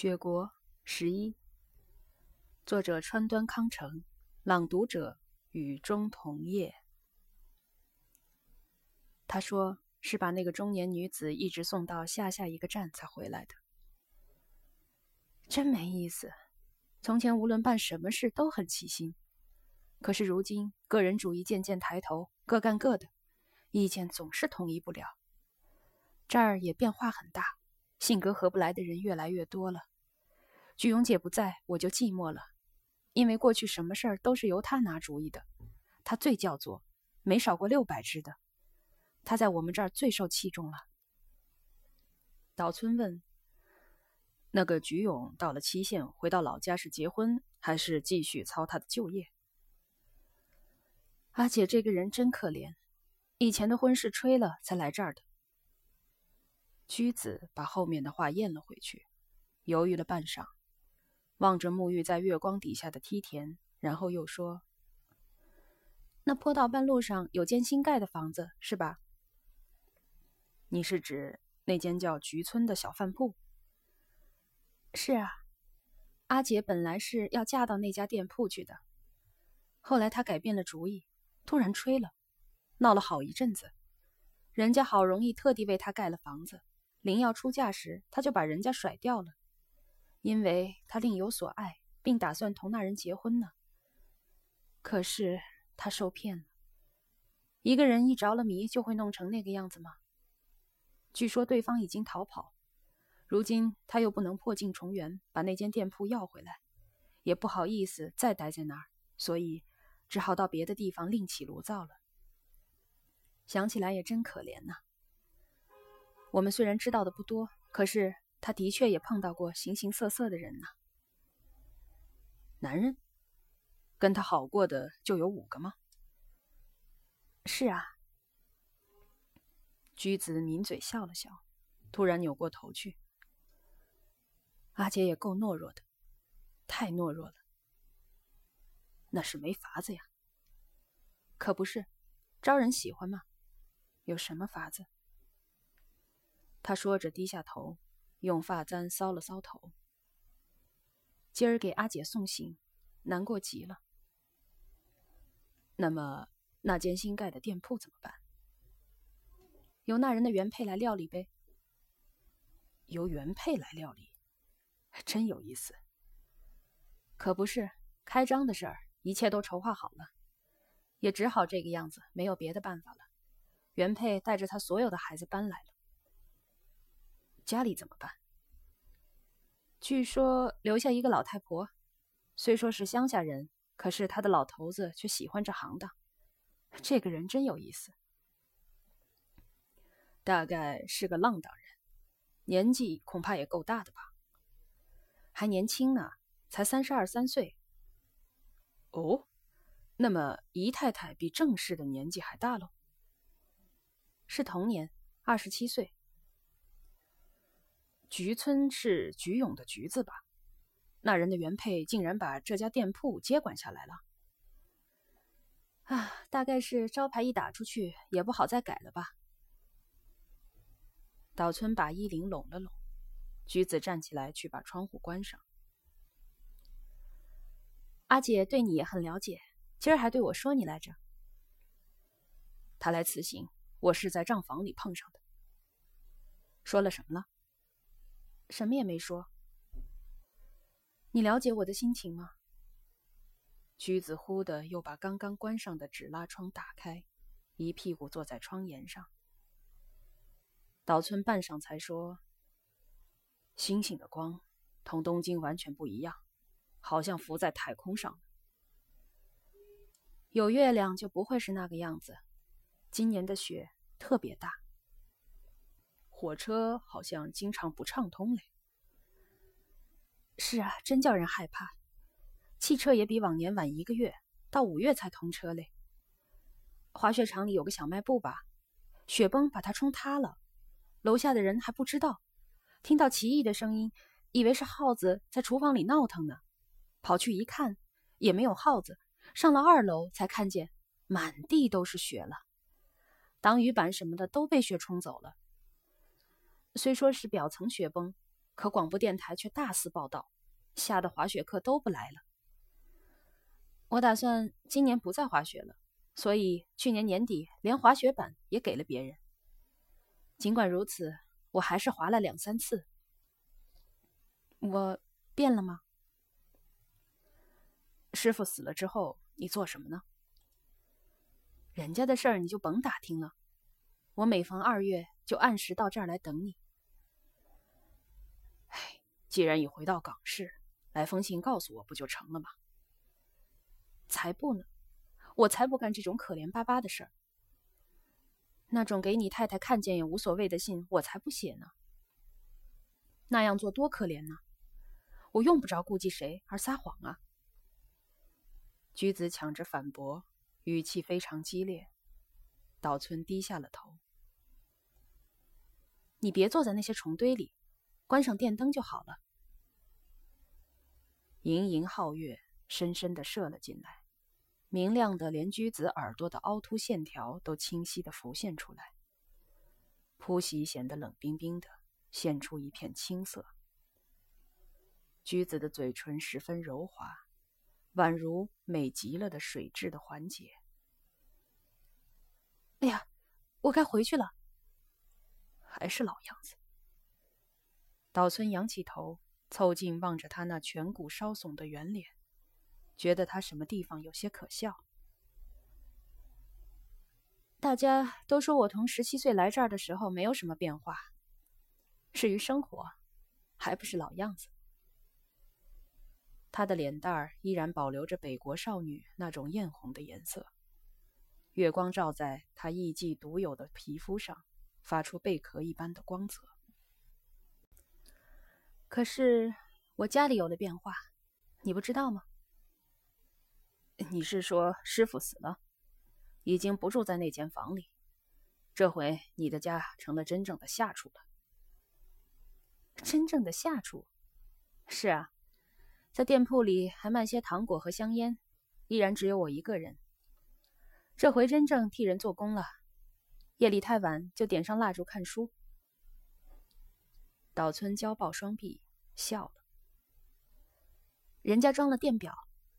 雪国十一，作者川端康成，朗读者雨中桐叶。他说是把那个中年女子一直送到下下一个站才回来的，真没意思。从前无论办什么事都很齐心，可是如今个人主义渐渐抬头，各干各的，意见总是统一不了。这儿也变化很大。性格合不来的人越来越多了。菊永姐不在，我就寂寞了，因为过去什么事儿都是由她拿主意的，她最叫做，没少过六百只的。她在我们这儿最受器重了。岛村问：“那个菊永到了期限回到老家是结婚，还是继续操他的旧业？”阿姐这个人真可怜，以前的婚事吹了才来这儿的。居子把后面的话咽了回去，犹豫了半晌，望着沐浴在月光底下的梯田，然后又说：“那坡道半路上有间新盖的房子，是吧？你是指那间叫菊村的小饭铺？”“是啊，阿姐本来是要嫁到那家店铺去的，后来她改变了主意，突然吹了，闹了好一阵子，人家好容易特地为她盖了房子。”临要出嫁时，他就把人家甩掉了，因为他另有所爱，并打算同那人结婚呢。可是他受骗了。一个人一着了迷，就会弄成那个样子吗？据说对方已经逃跑，如今他又不能破镜重圆，把那间店铺要回来，也不好意思再待在那儿，所以只好到别的地方另起炉灶了。想起来也真可怜呐。我们虽然知道的不多，可是他的确也碰到过形形色色的人呢。男人跟他好过的就有五个吗？是啊。居子抿嘴笑了笑，突然扭过头去。阿杰也够懦弱的，太懦弱了。那是没法子呀。可不是，招人喜欢吗？有什么法子？他说着，低下头，用发簪搔了搔头。今儿给阿姐送行，难过极了。那么，那间新盖的店铺怎么办？由那人的原配来料理呗。由原配来料理，真有意思。可不是，开张的事儿，一切都筹划好了，也只好这个样子，没有别的办法了。原配带着他所有的孩子搬来了。家里怎么办？据说留下一个老太婆，虽说是乡下人，可是他的老头子却喜欢这行当。这个人真有意思，大概是个浪荡人，年纪恐怕也够大的吧？还年轻呢，才三十二三岁。哦，那么姨太太比正氏的年纪还大喽？是同年，二十七岁。菊村是菊永的菊字吧？那人的原配竟然把这家店铺接管下来了。啊，大概是招牌一打出去，也不好再改了吧。岛村把衣领拢了拢，菊子站起来去把窗户关上。阿姐对你也很了解，今儿还对我说你来着。他来辞行，我是在账房里碰上的。说了什么了？什么也没说。你了解我的心情吗？菊子忽的又把刚刚关上的纸拉窗打开，一屁股坐在窗沿上。岛村半晌才说：“星星的光同东京完全不一样，好像浮在太空上。有月亮就不会是那个样子。今年的雪特别大。”火车好像经常不畅通嘞。是啊，真叫人害怕。汽车也比往年晚一个月，到五月才通车嘞。滑雪场里有个小卖部吧，雪崩把它冲塌了，楼下的人还不知道，听到奇异的声音，以为是耗子在厨房里闹腾呢，跑去一看，也没有耗子。上了二楼才看见，满地都是雪了，挡雨板什么的都被雪冲走了。虽说是表层雪崩，可广播电台却大肆报道，吓得滑雪课都不来了。我打算今年不再滑雪了，所以去年年底连滑雪板也给了别人。尽管如此，我还是滑了两三次。我变了吗？师傅死了之后，你做什么呢？人家的事儿你就甭打听了。我每逢二月就按时到这儿来等你。既然已回到港市，来封信告诉我不就成了吗？才不呢！我才不干这种可怜巴巴的事儿。那种给你太太看见也无所谓的信，我才不写呢。那样做多可怜呢！我用不着顾忌谁而撒谎啊！橘子抢着反驳，语气非常激烈。岛村低下了头。你别坐在那些虫堆里，关上电灯就好了。盈盈皓月深深的射了进来，明亮的连居子耳朵的凹凸线条都清晰的浮现出来。铺席显得冷冰冰的，现出一片青色。居子的嘴唇十分柔滑，宛如美极了的水质的环节。哎呀，我该回去了。还是老样子。岛村仰起头，凑近望着他那颧骨稍耸的圆脸，觉得他什么地方有些可笑。大家都说我从十七岁来这儿的时候没有什么变化，至于生活，还不是老样子。他的脸蛋儿依然保留着北国少女那种艳红的颜色，月光照在他艺伎独有的皮肤上。发出贝壳一般的光泽。可是我家里有了变化，你不知道吗？你是说师傅死了，已经不住在那间房里，这回你的家成了真正的下处了。真正的下处？是啊，在店铺里还卖些糖果和香烟，依然只有我一个人。这回真正替人做工了。夜里太晚，就点上蜡烛看书。岛村交抱双臂，笑了。人家装了电表，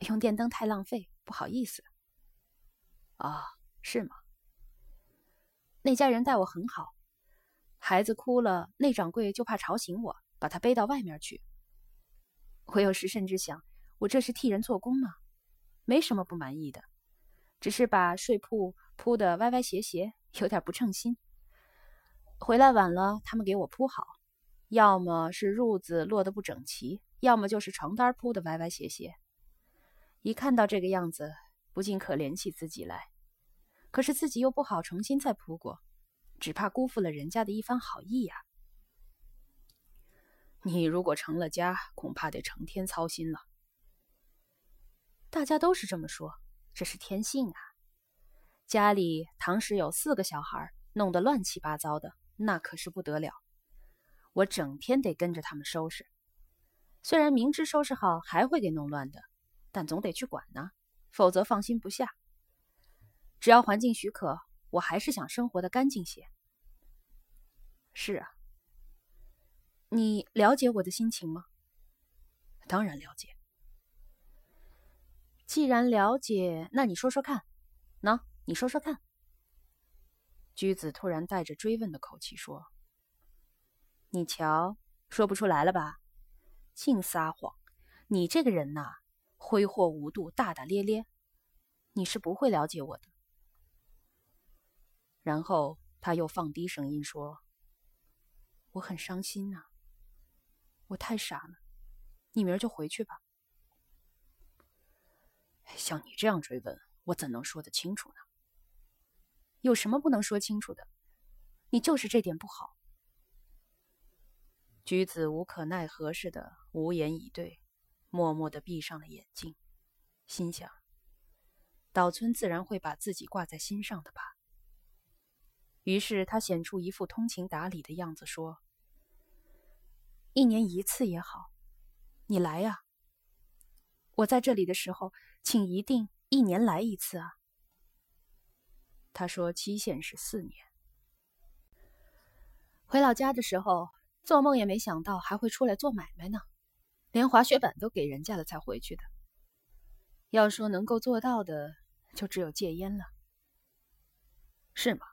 用电灯太浪费，不好意思。啊，是吗？那家人待我很好，孩子哭了，内掌柜就怕吵醒我，把他背到外面去。我有时甚至想，我这是替人做工吗？没什么不满意的，只是把睡铺铺得歪歪斜斜。有点不称心。回来晚了，他们给我铺好，要么是褥子落得不整齐，要么就是床单铺得歪歪斜斜。一看到这个样子，不禁可怜起自己来。可是自己又不好重新再铺过，只怕辜负了人家的一番好意呀。你如果成了家，恐怕得成天操心了。大家都是这么说，这是天性啊。家里唐时有四个小孩，弄得乱七八糟的，那可是不得了。我整天得跟着他们收拾，虽然明知收拾好还会给弄乱的，但总得去管呢，否则放心不下。只要环境许可，我还是想生活的干净些。是啊，你了解我的心情吗？当然了解。既然了解，那你说说看，喏。你说说看。居子突然带着追问的口气说：“你瞧，说不出来了吧？净撒谎！你这个人呐，挥霍无度，大大咧咧，你是不会了解我的。”然后他又放低声音说：“我很伤心呐，我太傻了。你明儿就回去吧。像你这样追问，我怎能说得清楚呢？”有什么不能说清楚的？你就是这点不好。菊子无可奈何似的无言以对，默默的闭上了眼睛，心想：岛村自然会把自己挂在心上的吧。于是他显出一副通情达理的样子，说：“一年一次也好，你来呀。我在这里的时候，请一定一年来一次啊。”他说：“期限是四年。回老家的时候，做梦也没想到还会出来做买卖呢，连滑雪板都给人家了才回去的。要说能够做到的，就只有戒烟了。是吗？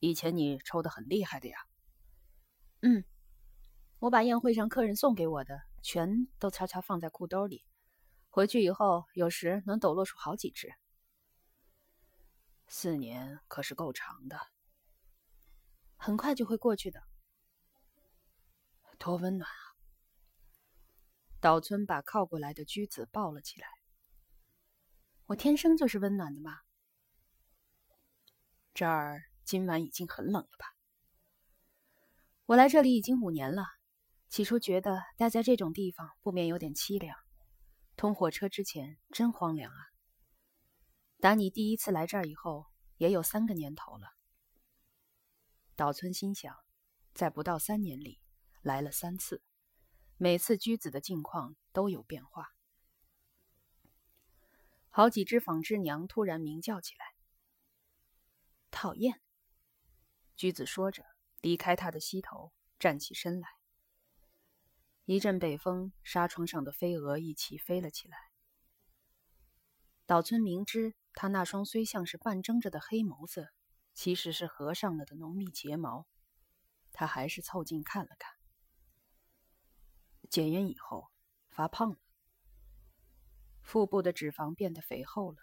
以前你抽的很厉害的呀。嗯，我把宴会上客人送给我的，全都悄悄放在裤兜里，回去以后有时能抖落出好几支。四年可是够长的，很快就会过去的。多温暖啊！岛村把靠过来的驹子抱了起来。我天生就是温暖的嘛。这儿今晚已经很冷了吧？我来这里已经五年了，起初觉得待在这种地方不免有点凄凉。通火车之前真荒凉啊。打你第一次来这儿以后，也有三个年头了。岛村心想，在不到三年里来了三次，每次居子的境况都有变化。好几只纺织娘突然鸣叫起来。讨厌，居子说着，离开他的膝头，站起身来。一阵北风，纱窗上的飞蛾一起飞了起来。岛村明知。他那双虽像是半睁着的黑眸子，其实是合上了的浓密睫毛，他还是凑近看了看。戒烟以后发胖了，腹部的脂肪变得肥厚了。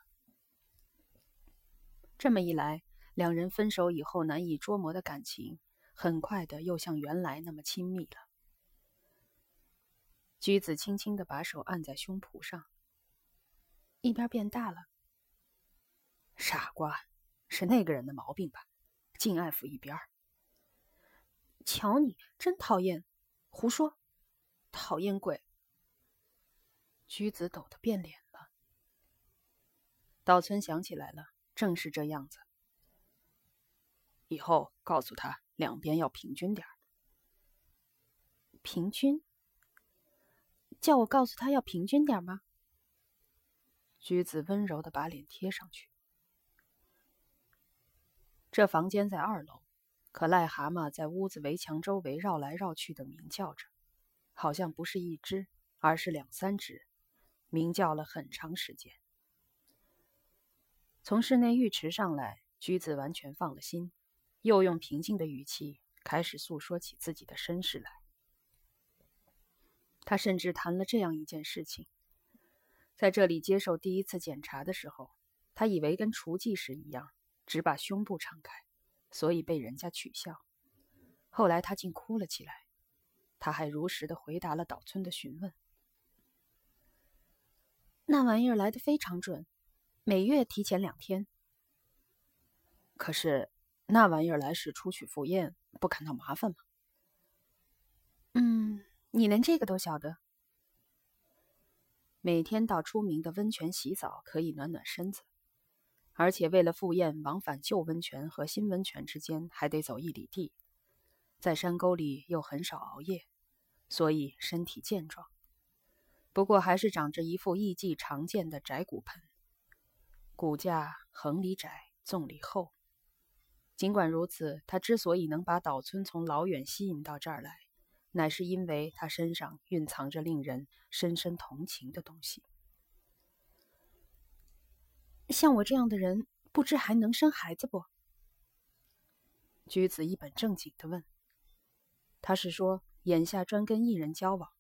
这么一来，两人分手以后难以捉摸的感情，很快的又像原来那么亲密了。菊子轻轻的把手按在胸脯上，一边变大了。傻瓜，是那个人的毛病吧？敬爱抚一边儿。瞧你，真讨厌！胡说，讨厌鬼！橘子抖得变脸了。岛村想起来了，正是这样子。以后告诉他，两边要平均点。平均？叫我告诉他要平均点吗？橘子温柔的把脸贴上去。这房间在二楼，可癞蛤蟆在屋子围墙周围绕来绕去的鸣叫着，好像不是一只，而是两三只，鸣叫了很长时间。从室内浴池上来，橘子完全放了心，又用平静的语气开始诉说起自己的身世来。他甚至谈了这样一件事情：在这里接受第一次检查的时候，他以为跟雏妓时一样。只把胸部敞开，所以被人家取笑。后来他竟哭了起来。他还如实的回答了岛村的询问。那玩意儿来的非常准，每月提前两天。可是那玩意儿来时出去赴宴，不感到麻烦吗？嗯，你连这个都晓得。每天到出名的温泉洗澡，可以暖暖身子。而且为了赴宴，往返旧温泉和新温泉之间还得走一里地，在山沟里又很少熬夜，所以身体健壮。不过还是长着一副艺伎常见的窄骨盆，骨架横里窄，纵里厚。尽管如此，他之所以能把岛村从老远吸引到这儿来，乃是因为他身上蕴藏着令人深深同情的东西。像我这样的人，不知还能生孩子不？菊子一本正经的问。他是说，眼下专跟艺人交往，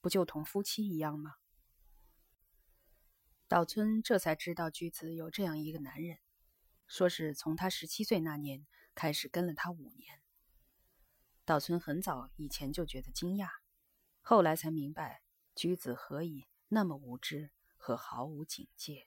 不就同夫妻一样吗？岛村这才知道菊子有这样一个男人，说是从他十七岁那年开始跟了他五年。岛村很早以前就觉得惊讶，后来才明白菊子何以那么无知和毫无警戒。